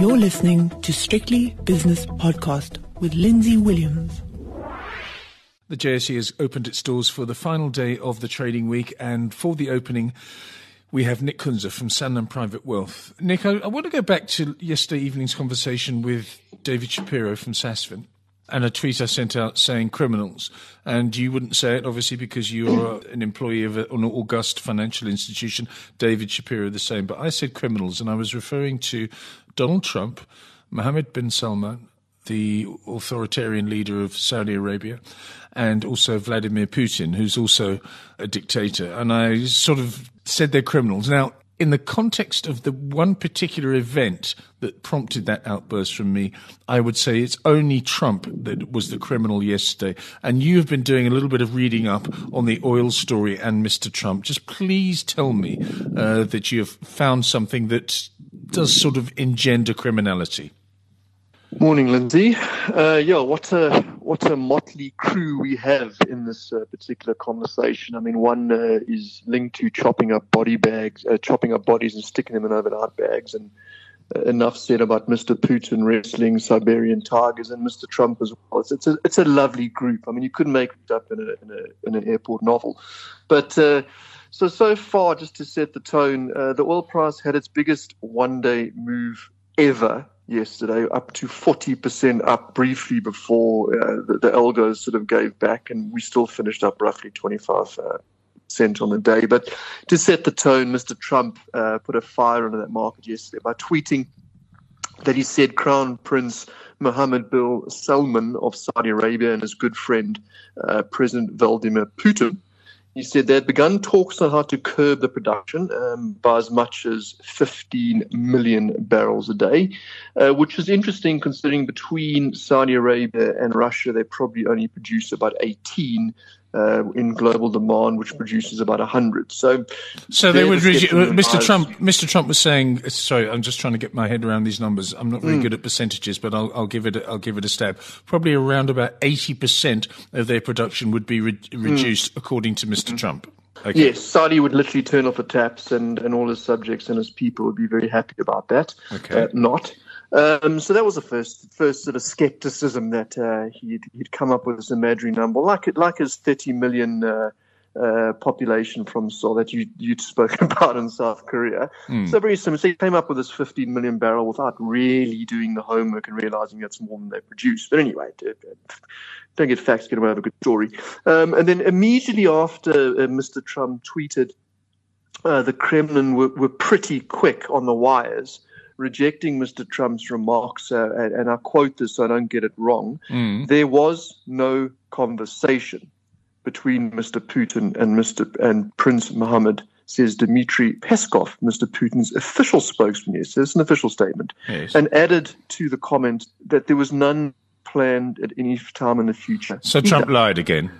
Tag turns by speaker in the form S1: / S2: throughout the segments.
S1: You're listening to Strictly Business Podcast with Lindsay Williams.
S2: The JSE has opened its doors for the final day of the trading week, and for the opening, we have Nick Kunze from Sanlam Private Wealth. Nick, I, I, want to go back to yesterday evening's conversation with David Shapiro from Sasfin and a tweet I sent out saying criminals. And you wouldn't say it, obviously, because you are an employee of an august financial institution. David Shapiro, the same. But I said criminals, and I was referring to Donald Trump, Mohammed bin Salman, the authoritarian leader of Saudi Arabia, and also Vladimir Putin, who's also a dictator. And I sort of said they're criminals. Now, in the context of the one particular event that prompted that outburst from me, I would say it's only Trump that was the criminal yesterday. And you have been doing a little bit of reading up on the oil story and Mr. Trump. Just please tell me uh, that you have found something that does sort of engender criminality.
S3: Morning, Lindsay. Uh, yeah, what a what a motley crew we have in this uh, particular conversation. I mean, one uh, is linked to chopping up body bags, uh, chopping up bodies and sticking them in overnight bags, and uh, enough said about Mr. Putin wrestling Siberian tigers and Mr. Trump as well. It's, it's a it's a lovely group. I mean, you couldn't make it up in, a, in, a, in an airport novel, but. Uh, so so far, just to set the tone, the oil price had its biggest one-day move ever yesterday, up to 40% up briefly before uh, the, the algos sort of gave back, and we still finished up roughly 25 uh, cent on the day. But to set the tone, Mr. Trump uh, put a fire under that market yesterday by tweeting that he said Crown Prince Mohammed bin Salman of Saudi Arabia and his good friend uh, President Vladimir Putin he said they had begun talks on how to curb the production um, by as much as 15 million barrels a day, uh, which is interesting considering between Saudi Arabia and Russia, they probably only produce about 18 uh, in global demand, which produces about 100. So,
S2: so they would. Redu- Mr. Trump. Mr. Trump was saying. Sorry, I'm just trying to get my head around these numbers. I'm not really mm. good at percentages, but I'll, I'll, give it. A, I'll give it a stab. Probably around about 80 percent of their production would be re- hmm. reduced, mm. according to mister mm Trump.
S3: Okay. Yes, Saudi would literally turn off the taps, and, and all his subjects and his people would be very happy about that. Okay. Uh, not. Um, so that was the first first sort of skepticism that uh, he'd, he'd come up with this imaginary number, like like his 30 million uh, uh, population from Seoul that you you'd spoken about in South Korea. Mm. So very similar. So he came up with this 15 million barrel without really doing the homework and realizing that's more than they produce. But anyway, don't get facts, get away with a good story. Um, and then immediately after uh, Mr. Trump tweeted, uh, the Kremlin were, were pretty quick on the wires rejecting Mr. Trump's remarks, uh, and, and, I quote this so I don't get it wrong, mm. there was no conversation between Mr. Putin and Mr. and Prince Mohammed, says Dmitry Peskov, Mr. Putin's official spokesman. Yes, it's an official statement, yes. and added to the comment that there was none planned at any time in the future.
S2: So Trump lied again.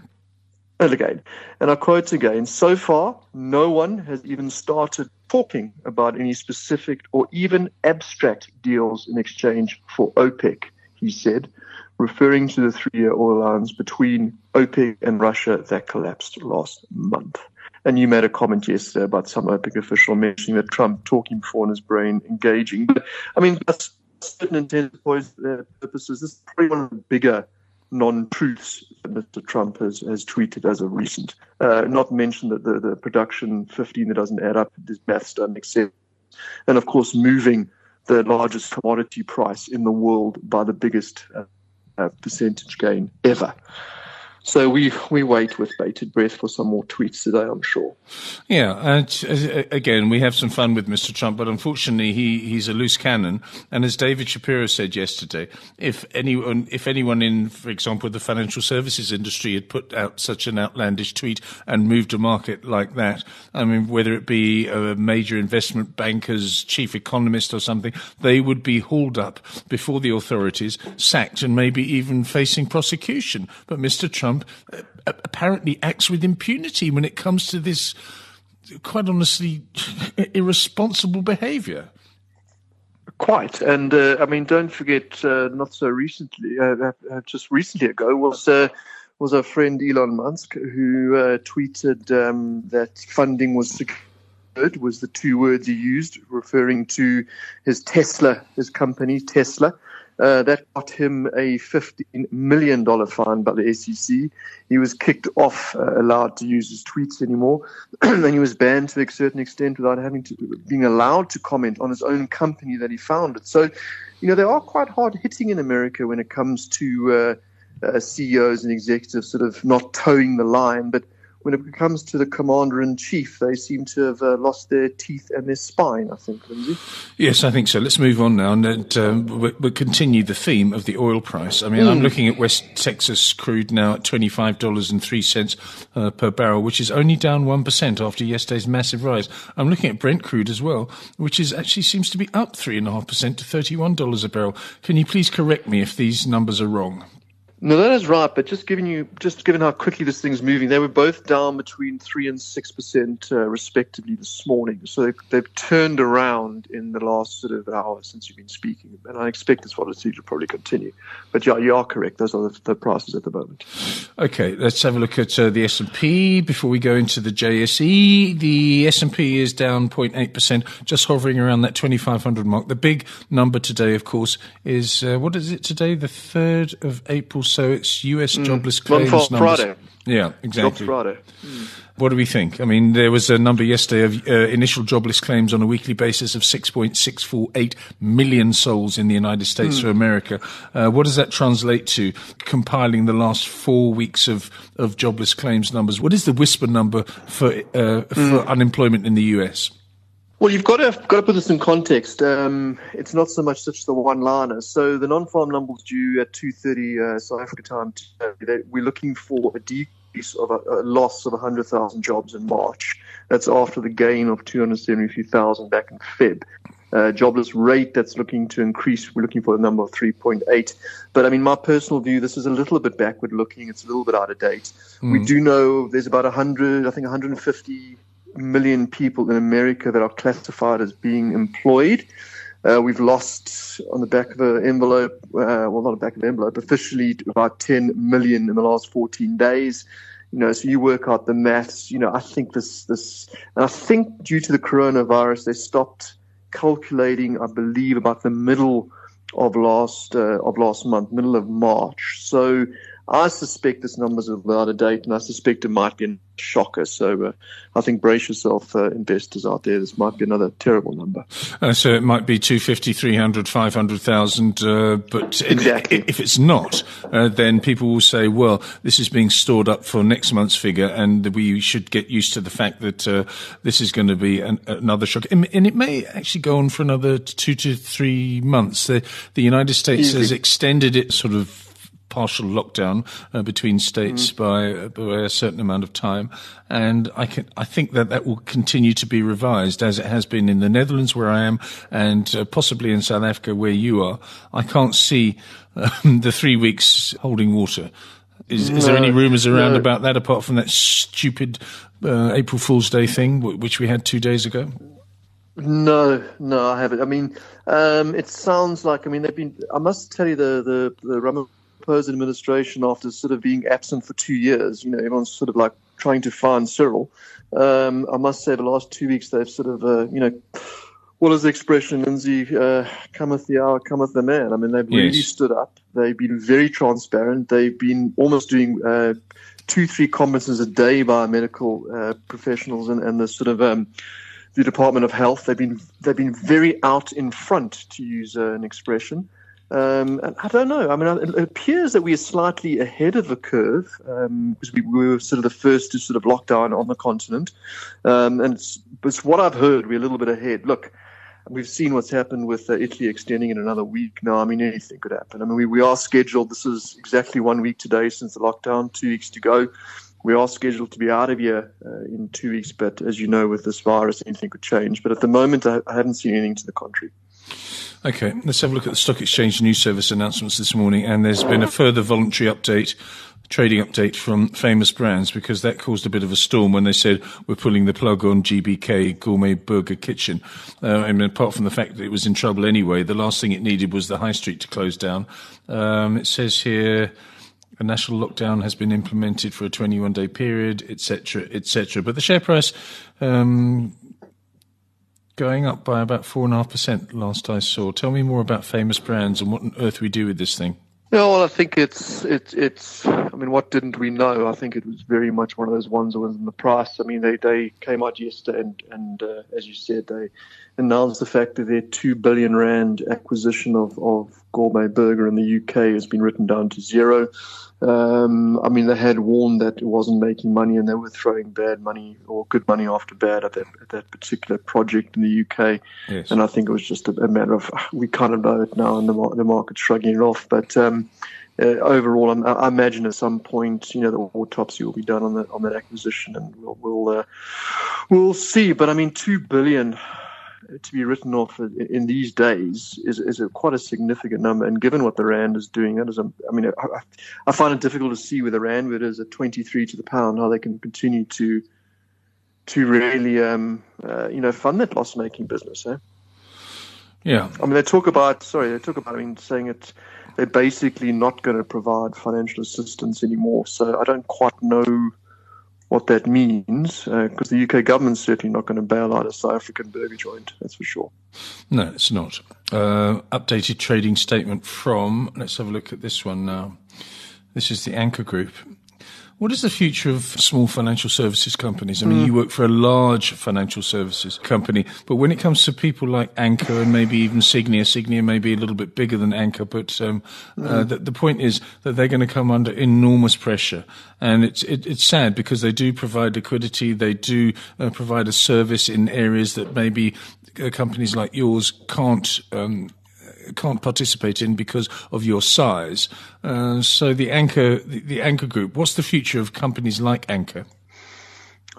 S3: Again, and I quote again: "So far, no one has even started talking about any specific or even abstract deals in exchange for OPEC, he said, referring to the three year oil allowance between OPEC and Russia that collapsed last month. And you made a comment yesterday about some OPEC official mentioning that Trump talking before in his brain, engaging. But I mean, that's certain intent uh, purposes. This is probably one of the bigger non-truths that Mr. Trump has, has tweeted as of recent. Uh, not mention that the, the production 15 that doesn't add up, this maths doesn't make. And of course, moving the largest commodity price in the world by the biggest uh, uh, percentage gain ever. So we we wait with bated breath for some more tweets today, I'm sure.
S2: Yeah, and uh, again, we have some fun with Mr. Trump, but unfortunately, he, he's a loose cannon. And as David Shapiro said yesterday, if anyone if anyone in, for example, the financial services industry had put out such an outlandish tweet and moved a market like that, I mean, whether it be a major investment banker's chief economist or something, they would be hauled up before the authorities, sacked, and maybe even facing prosecution. But Mr. Trump Uh, apparently acts with impunity when it comes to this, quite honestly, irresponsible behaviour.
S3: Quite, and uh, I mean, don't forget, uh, not so recently, uh, uh just recently ago, was uh, was our friend Elon Musk who tweeted um, that funding was secured was the two words he used, referring to his Tesla, his company, Tesla. Uh, that got him a $15 million fine by the SEC. He was kicked off, uh, allowed to use his tweets anymore, and he was banned to a certain extent without having to being allowed to comment on his own company that he founded. So, you know, they are quite hard hitting in America when it comes to uh, uh CEOs and executives sort of not towing the line, but when it comes to the commander in chief, they seem to have uh, lost their teeth and their spine, I think, Lindsay.
S2: Yes, I think so. Let's move on now and um, we'll, we'll, continue the theme of the oil price. I mean, mm. I'm looking at West Texas crude now at $25.03 uh, per barrel, which is only down 1% after yesterday's massive rise. I'm looking at Brent crude as well, which is actually seems to be up 3.5% to $31 a barrel. Can you please correct me if these numbers are wrong?
S3: No, that is right. But just giving you, just given how quickly this thing's moving, they were both down between three and six percent, uh, respectively, this morning. So they've, they've, turned around in the last sort of hour since you've been speaking, and I expect this volatility will probably continue. But yeah, you are correct. Those are the, the prices at the moment.
S2: Okay, let's have a look at uh, the S and P before we go into the JSE. The S and P is down 0.8 percent, just hovering around that 2,500 mark. The big number today, of course, is uh, what is it today? The third of April so it's US mm. jobless claims numbers.
S3: Friday.
S2: Yeah, exactly.
S3: Friday. Mm.
S2: What do we think? I mean, there was a number yesterday of uh, initial jobless claims on a weekly basis of 6.648 million souls in the United States mm. of America. Uh, what does that translate to? Compiling the last four weeks of, of jobless claims numbers. What is the whisper number for, uh, for mm. unemployment in the US?
S3: Well, you've got to got to put this in context. Um, it's not so much such the one-liner. So the non-farm numbers due at 2:30 uh, South Africa time today. We're looking for a decrease of a, a loss of 100,000 jobs in March. That's after the gain of 273,000 back in Feb. Uh, jobless rate that's looking to increase. We're looking for a number of 3.8. But I mean, my personal view, this is a little bit backward looking. It's a little bit out of date. Mm. We hmm. do know there's about 100, I think 150 million people in America that are classified as being employed. Uh, we've lost on the back of an envelope, uh, well, not a back of an envelope, officially about 10 million in the last 14 days. You know, so you work out the maths. You know, I think this, this, and I think due to the coronavirus, they stopped calculating, I believe, about the middle of last uh, of last month, middle of March. So I suspect this number's out of date, and I suspect it might be a shocker. So uh, I think brace yourself, uh, investors out there. This might be another terrible number.
S2: Uh, so it might be 250, 300, 500,000. Uh, but
S3: exactly.
S2: if it's not, uh, then people will say, well, this is being stored up for next month's figure, and we should get used to the fact that uh, this is going to be an, another shock. And, and, it may actually go on for another two to three months. The, the United States Easy. has extended it sort of partial lockdown uh, between states mm. by, by, a certain amount of time, and I can I think that that will continue to be revised as it has been in the Netherlands where I am, and uh, possibly in South Africa where you are. I can't see um, the three weeks holding water. Is, no, is there any rumours around no. about that apart from that stupid uh, April Fool's Day thing which we had two days ago?
S3: No, no, I haven't. I mean, um, it sounds like. I mean, they've been. I must tell you, the the the Ramaphosa administration, after sort of being absent for two years, you know, everyone's sort of like trying to find Cyril. Um, I must say, the last two weeks they've sort of, uh, you know, what is the expression, Lindsay? Uh, cometh the hour, cometh the man. I mean, they've really yes. stood up. They've been very transparent. They've been almost doing uh, two, three conferences a day by medical uh, professionals and, and the sort of um, the Department of Health. They've been they've been very out in front, to use uh, an expression. Um, I don't know. I mean, it appears that we are slightly ahead of the curve um, because we were sort of the first to sort of lock down on the continent. Um, and it's, it's, what I've heard. We're a little bit ahead. Look, we've seen what's happened with uh, Italy extending in another week now. I mean, anything could happen. I mean, we, we are scheduled. This is exactly one week today since the lockdown, two weeks to go. We are scheduled to be out of here uh, in two weeks, but as you know, with this virus, anything could change. But at the moment, I, I haven't seen anything to the contrary.
S2: Okay, let's have a look at the Stock Exchange News Service announcements this morning. And there's been a further voluntary update, trading update from Famous Brands, because that caused a bit of a storm when they said we're pulling the plug on GBK, Gourmet Burger Kitchen. Uh, and apart from the fact that it was in trouble anyway, the last thing it needed was the high street to close down. Um, it says here, a national lockdown has been implemented for a 21 day period, etc., etc. But the share price um, going up by about 4.5% last I saw. Tell me more about famous brands and what on earth we do with this thing.
S3: Yeah, well, I think it's it's it's. I mean, what didn't we know? I think it was very much one of those ones that was in the price. I mean, they they came out yesterday, and and uh, as you said, they announced the fact that their two billion rand acquisition of of Gourmet Burger in the UK has been written down to zero. Um, I mean, they had warned that it wasn't making money, and they were throwing bad money or good money after bad at that at that particular project in the UK. Yes. And I think it was just a, a, matter of we kind of know it now, and the, the market's shrugging it off. But um, uh, overall, I, I, imagine at some point, you know, the autopsy will be done on that on that acquisition, and we'll we'll, uh, we'll see. But I mean, two billion to be written off in these days is, is a, quite a significant number. And given what the rand is doing, that is, a, I mean, I, I, find it difficult to see with the rand, it is at 23 to the pound, how they can continue to to really, um, uh, you know, fund that loss-making business. Eh?
S2: Yeah.
S3: I mean, they talk about, sorry, they talk about, I mean, saying it, they're basically not going to provide financial assistance anymore. So I don't quite know what that means, because uh, the UK government's certainly not going to bail out a South African burger joint, that's for sure.
S2: No, it's not. Uh, updated trading statement from, let's have a look at this one now. This is the Anchor Group. What is the future of small financial services companies? I mean, mm. you work for a large financial services company, but when it comes to people like Anchor and maybe even Sygnia, Sygnia may be a little bit bigger than Anchor, but um, mm. uh, the, the, point is that they're going to come under enormous pressure. And it's, it, it's sad because they do provide liquidity, they do uh, provide a service in areas that maybe uh, companies like yours can't um, can't participate in because of your size. Uh, so the anchor, the, the anchor group. What's the future of companies like Anchor?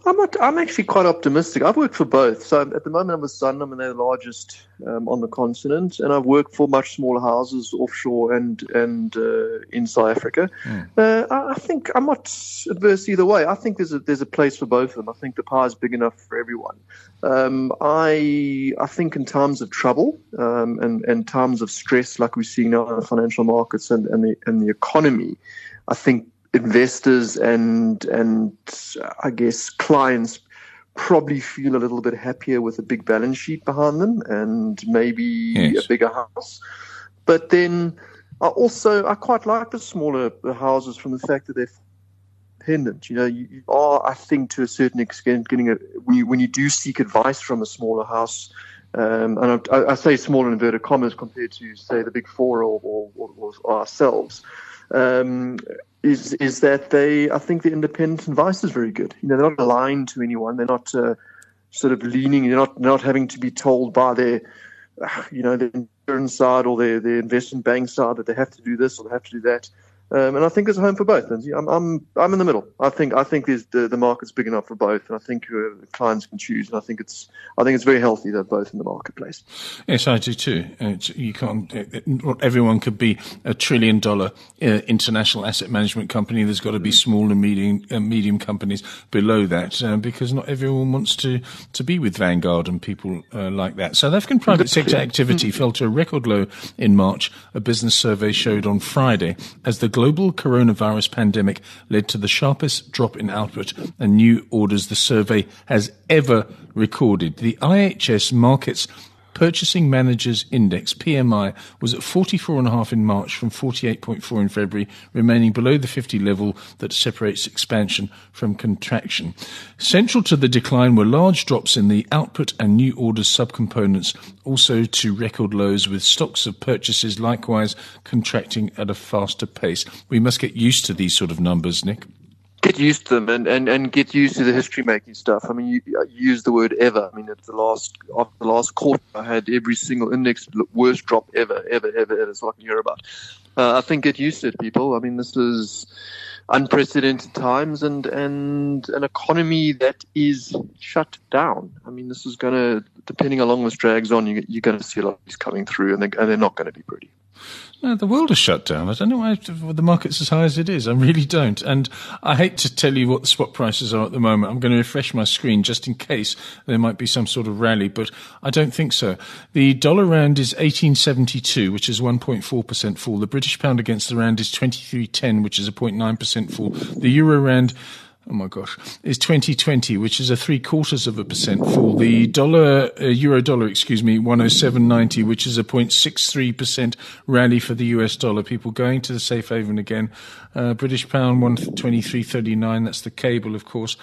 S3: I'm not, I'm actually quite optimistic. I've worked for both. So at the moment, I'm with Sanlam, and they're the largest um, on the continent. And I've worked for much smaller houses offshore and and uh, in South Africa. Mm. Uh, I, I, think I'm not adverse either way. I think there's a there's a place for both of them. I think the pie is big enough for everyone. Um, I I think in times of trouble um, and and times of stress, like we see now in the financial markets and and the and the economy, I think investors and and I guess clients probably feel a little bit happier with a big balance sheet behind them and maybe yes. a bigger house. But then I also I quite like the smaller houses from the fact that they're independent. You know, you, you are I think to a certain extent getting a when you when you do seek advice from a smaller house. Um, and I, I, say small in inverted commas compared to say the big four or, or, or, or ourselves. Um, is is that they I think the independent advice is very good. You know, they're not aligned to anyone. They're not uh, sort of leaning. They're not not having to be told by their you know the insurance side or their their investment bank side that they have to do this or they have to do that. Um, and I think there's a home for both, Lindsay. I'm, I'm, I'm in the middle. I think, I think the, the market's big enough for both, and I think uh, clients can choose. And I think it's, I think it's very healthy that both in the marketplace.
S2: Yes, I do too. It's, you can't. It, not everyone could be a trillion dollar uh, international asset management company. There's got to be small and medium, uh, medium companies below that, uh, because not everyone wants to to be with Vanguard and people uh, like that. South African private sector activity fell to a record low in March. A business survey showed on Friday as the global coronavirus pandemic led to the sharpest drop in output and new orders the survey has ever recorded. The IHS Markits Purchasing Managers Index, PMI, was at 44.5 in March from 48.4 in February, remaining below the 50 level that separates expansion from contraction. Central to the decline were large drops in the output and new orders subcomponents, also to record lows with stocks of purchases likewise contracting at a faster pace. We must get used to these sort of numbers, Nick
S3: get used to them and, and, and get used to the history making stuff. I mean, you, you use the word ever. I mean, at the last after the last quarter, I had every single index worst drop ever, ever, ever, ever, so I can hear about. Uh, I think get used to it, people. I mean, this is unprecedented times and and an economy that is shut down. I mean, this is going to, depending how long this drags on, you, you're going to see a lot of these coming through, and they're, and they're not going to be pretty.
S2: No, the world is shut down. I don't know why the market's as high as it is. I really don't. And I hate to tell you what the spot prices are at the moment. I'm going to refresh my screen just in case there might be some sort of rally, but I don't think so. The dollar rand is 1872, which is 1.4% fall. The British pound against the rand is 2310, which is a 0.9% fall. The euro rand oh my gosh, is 2020, which is a three quarters of a percent fall. The dollar, uh, euro dollar, excuse me, 107.90, which is a 0.63 percent rally for the US dollar. People going to the safe haven again. Uh, British pound 123.39. That's the cable, of course.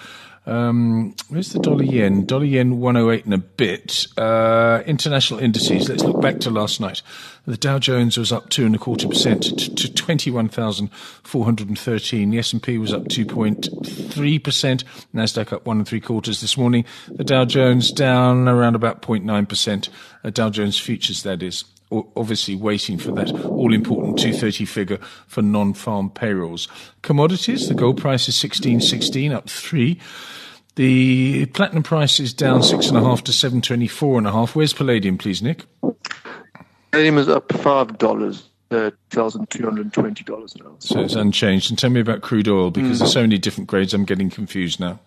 S2: Um, where's the dollar yen? Dollar yen 108 and a bit. Uh, international indices. Let's look back to last night. The Dow Jones was up two and a quarter percent to, to 21,413. The S&P was up 2.3 percent. Nasdaq up one and three quarters this morning. The Dow Jones down around about 0.9 percent. Uh, Dow Jones futures, that is obviously waiting for that all important 230 figure for non-farm payrolls. Commodities, the gold price is 1616 up 3. The platinum price is down six and a half to seven twenty four and a half. Where's palladium, please, Nick?
S3: Palladium is up five dollars. Uh, thousand two hundred twenty dollars an ounce.
S2: So it's unchanged. And tell me about crude oil because mm. there's so many different grades. I'm getting confused now.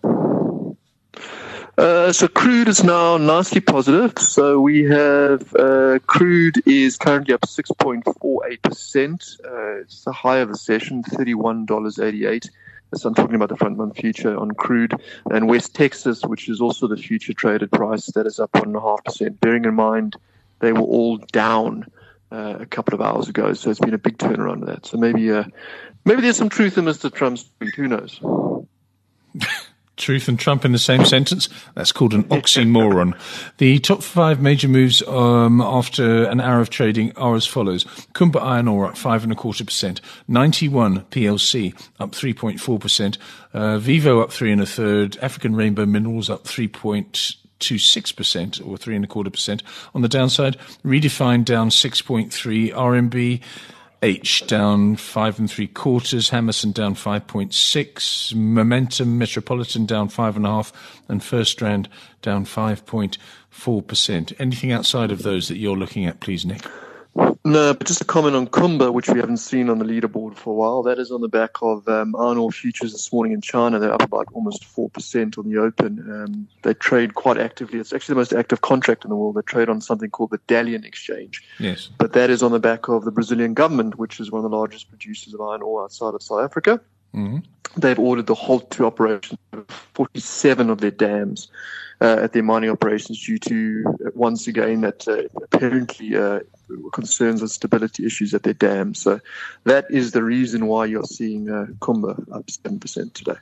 S3: Uh, so crude is now nicely positive. So we have uh, crude is currently up 6.48 percent. Uh, it's the high of the session, thirty-one dollars eighty-eight. So I'm talking about the front month future on crude and West Texas, which is also the future traded price that is up one and a half percent. Bearing in mind they were all down uh, a couple of hours ago, so it's been a big turnaround of that. So maybe uh, maybe there's some truth in Mr. Trump's tweet. Who knows?
S2: Truth and Trump in the same sentence? That's called an oxymoron. the top five major moves um, after an hour of trading are as follows. Kumba Iron Ore up five and a quarter percent. 91 PLC up 3.4%. Uh, Vivo up three and a third. African Rainbow Minerals up 3.26% or three and a quarter percent. On the downside, Redefine down 6.3. RMB H down five and three quarters, Hammerson down 5.6, Momentum Metropolitan down five and a half, and FirstRand down 5.4%. Anything outside of those that you're looking at, please, Nick?
S3: No, but just a comment on Kumba, which we haven't seen on the leaderboard for a while. That is on the back of um, iron ore futures this morning in China. They're up about almost 4% on the open. Um, they trade quite actively. It's actually the most active contract in the world. They trade on something called the Dalian Exchange.
S2: Yes.
S3: But that is on the back of the Brazilian government, which is one of the largest producers of iron ore outside of South Africa. Mm-hmm. They've ordered the halt to operations of 47 of their dams uh, at their mining operations due to, uh, once again, that uh, apparently uh, concerns and stability issues at their dams. So that is the reason why you're seeing uh, Kumba up 7% today.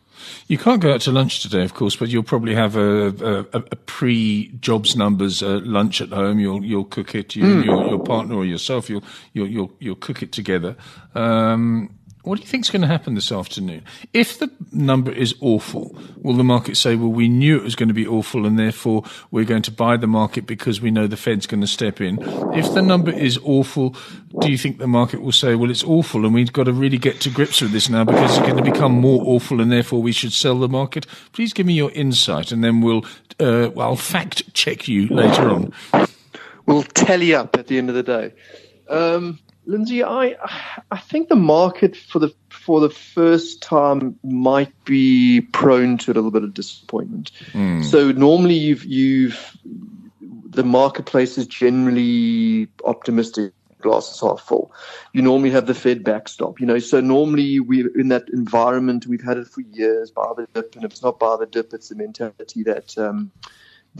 S2: You can't go out to lunch today, of course, but you'll probably have a, a, a pre-jobs numbers uh, lunch at home. You'll you'll cook it. You, mm. your, your partner or yourself, you'll you'll you'll, you'll cook it together. Um, what do you think is going to happen this afternoon? If the number is awful, will the market say, well, we knew it was going to be awful and therefore we're going to buy the market because we know the Fed's going to step in? If the number is awful, do you think the market will say, well, it's awful and we've got to really get to grips with this now because it's going to become more awful and therefore we should sell the market? Please give me your insight and then we'll, uh, well, fact check you later on.
S3: We'll tally up at the end of the day. Um, Lindsay, I I think the market for the for the first time might be prone to a little bit of disappointment. Mm. So normally you've you've the marketplace is generally optimistic glasses half full. You normally have the Fed backstop, you know. So normally we're in that environment we've had it for years, buy the dip, and if it's not buy the dip, it's the mentality that um,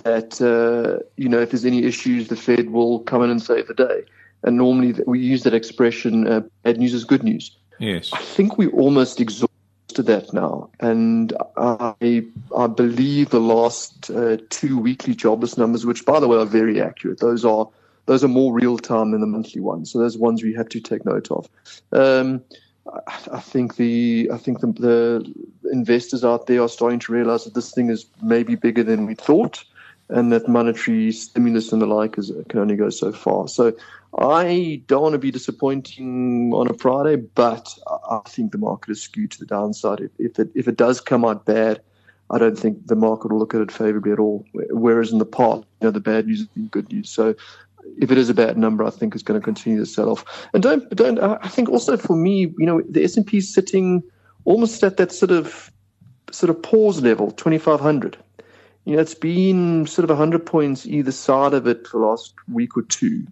S3: that uh, you know if there's any issues, the Fed will come in and save the day. And normally we use that expression, uh, bad news is good news.
S2: Yes.
S3: I think we almost exhausted that now. And I, I believe the last uh, two weekly jobless numbers, which by the way are very accurate, those are those are more real time than the monthly ones. So those ones we have to take note of. Um, I, I think the I think the, the investors out there are starting to realize that this thing is maybe bigger than we thought and that monetary stimulus and the like is, can only go so far. So I don't want to be disappointing on a Friday, but I think the market is skewed to the downside. If, it if it does come out bad, I don't think the market will look at it favorably at all. Whereas in the past, you know, the bad news has been good news. So if it is a bad number, I think it's going to continue to sell off. And don't don't I think also for me, you know, the S and P is sitting almost at that sort of sort of pause level, twenty five hundred. You know, it's been sort of 100 points either side of it for the last week or two.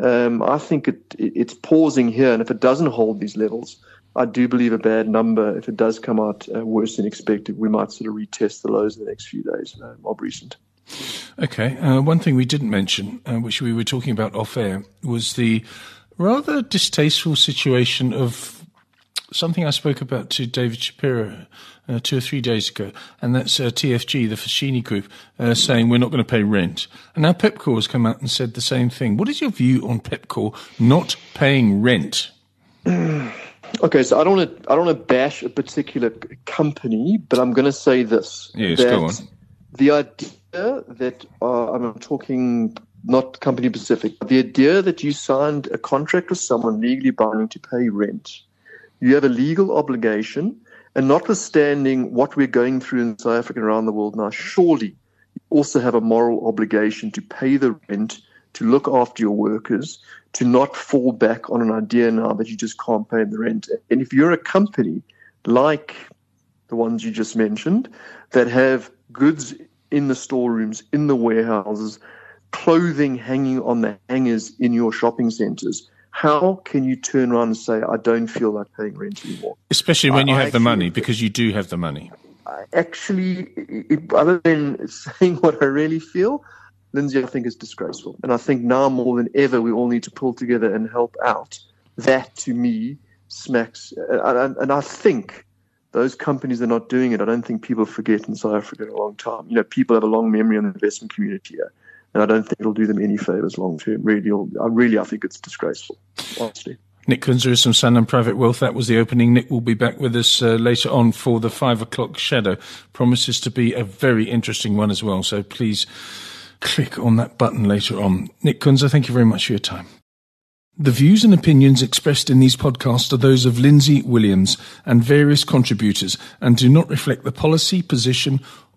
S3: Um, I think it, it's pausing here, and if it doesn't hold these levels, I do believe a bad number, if it does come out uh, worse than expected, we might sort of retest the lows in the next few days, uh, mob recent.
S2: Okay. Uh, one thing we didn't mention, uh, which we were talking about off air, was the rather distasteful situation of something I spoke about to David Shapiro uh, two or three days ago, and that's uh, TFG, the Foschini Group, uh, saying we're not going to pay rent. And now Pepkor has come out and said the same thing. What is your view on Pepkor not paying rent?
S3: Okay, so I don't want to I don't want to bash a particular company, but I'm going to say this.
S2: Yes, go on.
S3: The idea that uh, I'm talking not company specific, the idea that you signed a contract with someone legally binding to pay rent, you have a legal obligation, and notwithstanding what we're going through in South Africa and around the world now, surely you also have a moral obligation to pay the rent, to look after your workers, to not fall back on an idea now that you just can't pay the rent. And if you're a company like the ones you just mentioned that have goods in the storerooms, in the warehouses, clothing hanging on the hangers in your shopping centers, how can you turn around and say, I don't feel like paying rent anymore?
S2: Especially when you I, have I the money, because you do have the money.
S3: Actually, it, other than saying what I really feel, Lindsay, I think is disgraceful. And I think now more than ever, we all need to pull together and help out. That to me smacks, and, and I think those companies are not doing it. I don't think people forget in South Africa in a long time. You know, people have a long memory in the investment community here, and I don't think it'll do them any favors long term. Really, I really, I think it's disgraceful, honestly.
S2: Nick Kunze is from Sanlam Private Wealth. That was the opening. Nick will be back with us uh, later on for the five o'clock shadow. Promises to be a very interesting one as well. So please click on that button later on. Nick Kunze, thank you very much for your time. The views and opinions expressed in these podcasts are those of Lindsay Williams and various contributors and do not reflect the policy, position,